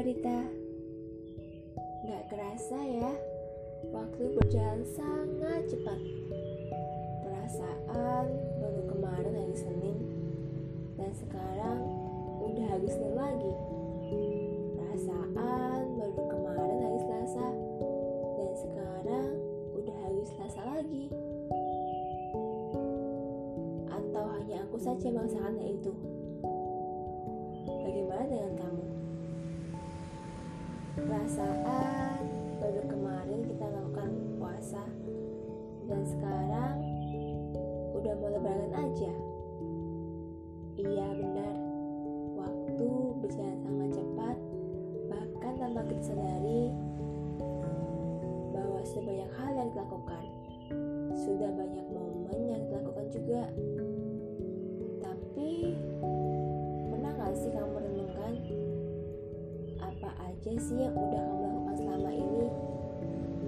Barita. Gak kerasa ya Waktu berjalan sangat cepat. Perasaan baru kemarin hari Senin Dan sekarang udah habis Senin lagi. Perasaan baru kemarin hari Selasa Dan sekarang udah habis Selasa lagi. Atau hanya aku saja merasakan itu Perasaan baru kemarin kita lakukan puasa dan sekarang udah mau lebaran aja. Iya benar, waktu berjalan sangat cepat bahkan tanpa kita sadari bahwa sebanyak hal yang dilakukan sudah banyak momen yang dilakukan juga. Sih yang udah kamu lakukan selama ini?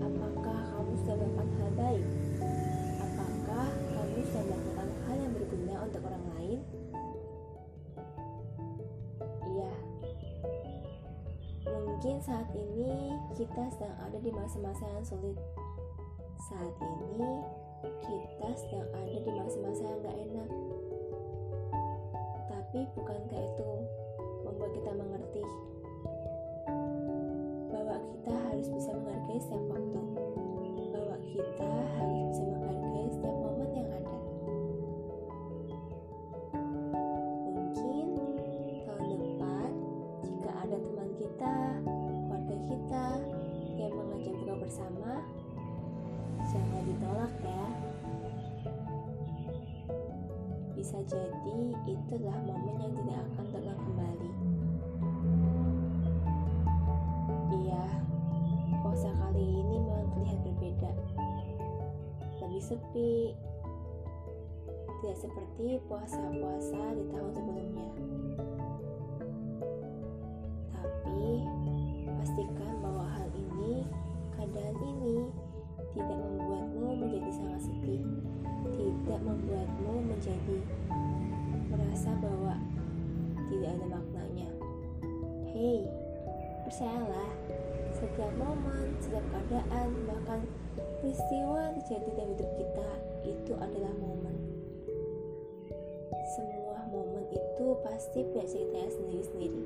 Apakah kamu sudah melakukan hal baik? Apakah kamu sudah melakukan hal yang berguna untuk orang lain? Iya. Mungkin saat ini kita sedang ada di masa-masa yang sulit. Saat ini kita sedang ada di masa-masa yang gak enak. Tapi bukankah itu membuat kita mengerti Bisa jadi itulah momen yang tidak akan terulang kembali. Iya, puasa kali ini memang terlihat berbeda. Lebih sepi. Tidak seperti puasa-puasa di tahun sebelumnya. Tapi, pastikan tidak ada maknanya. Hei, percayalah, setiap momen, setiap keadaan, bahkan peristiwa terjadi dalam hidup kita itu adalah momen. Semua momen itu pasti punya ceritanya sendiri-sendiri.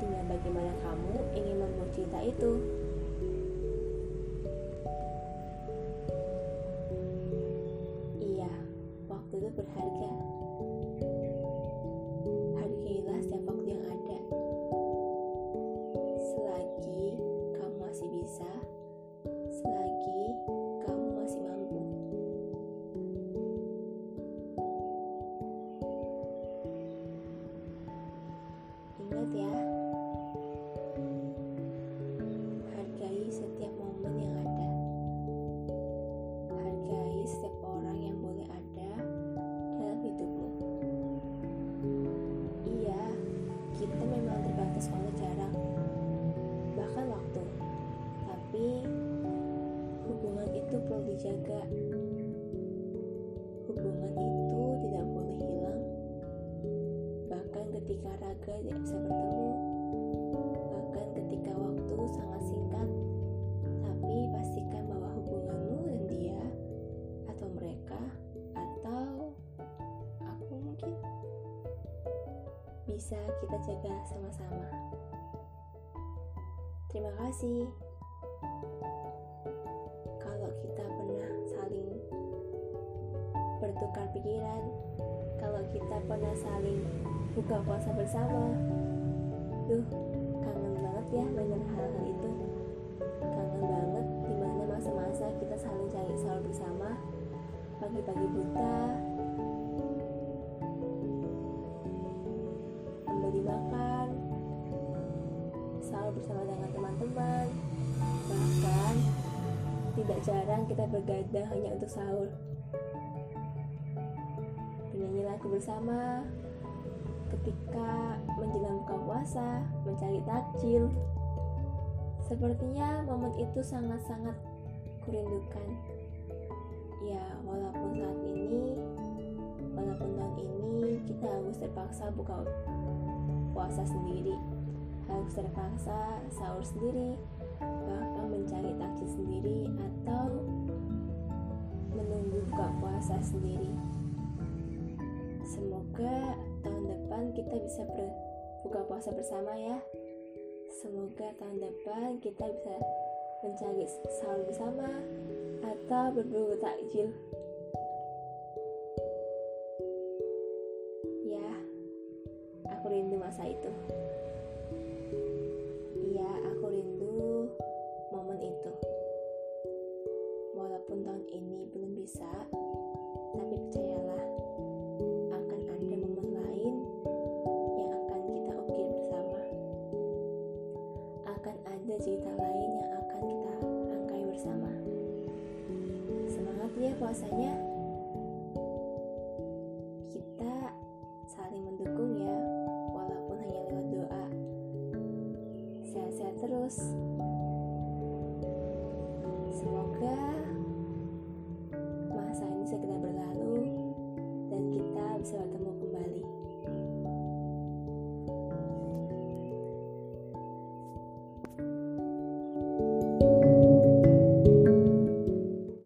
Tinggal bagaimana kamu ingin membuat cerita itu. Iya, waktu itu berharga. Dijaga. Hubungan itu tidak boleh hilang. Bahkan ketika raga tidak bisa bertemu, bahkan ketika waktu sangat singkat, tapi pastikan bahwa hubunganmu dan dia atau mereka atau aku mungkin bisa kita jaga sama-sama. Terima kasih. Bertukar pikiran, kalau kita pernah saling buka puasa bersama. Duh, kangen banget ya mendengar hal-hal itu. Kangen banget di mana masa-masa kita saling cari sahur bersama, pagi-pagi buta, membeli makan, sahur bersama dengan teman-teman, bahkan tidak jarang kita bergadang hanya untuk sahur. Bernyanyi lagu bersama, ketika menjelang buka puasa, mencari takjil. Sepertinya momen itu sangat-sangat kurindukan. Ya, walaupun saat ini, walaupun tahun ini kita harus terpaksa buka puasa sendiri, harus terpaksa sahur sendiri, bahkan mencari takjil sendiri atau menunggu buka puasa sendiri. Semoga tahun depan kita bisa berbuka puasa bersama ya. Semoga tahun depan kita bisa mencari sahur bersama atau berburu takjil. Cerita lain yang akan kita rangkai bersama. Semangat ya puasanya. Kita saling mendukung ya, walaupun hanya lewat doa. Sehat-sehat terus.